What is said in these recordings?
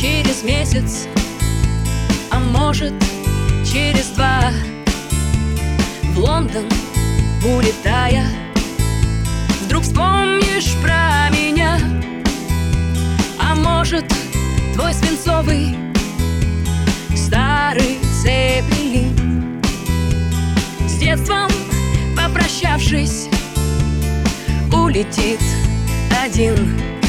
через месяц, а может через два. В Лондон улетая Вдруг вспомнишь про меня. А может твой свинцовый старый цепелин С детством попрощавшись улетит один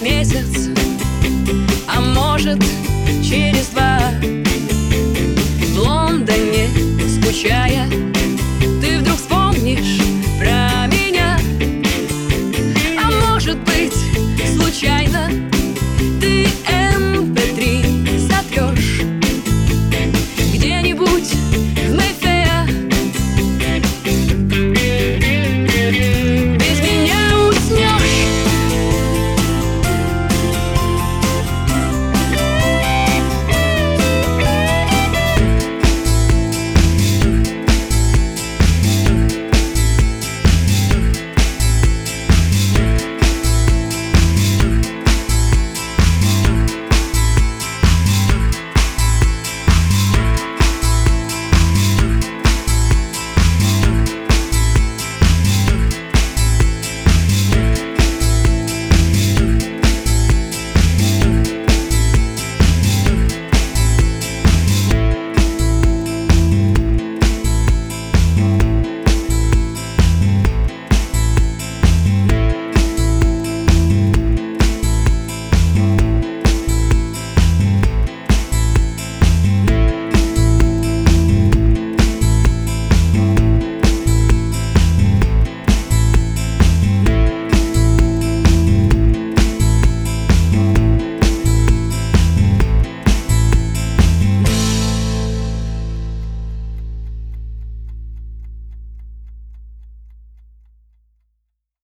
месяц, а может через два. В Лондоне скучая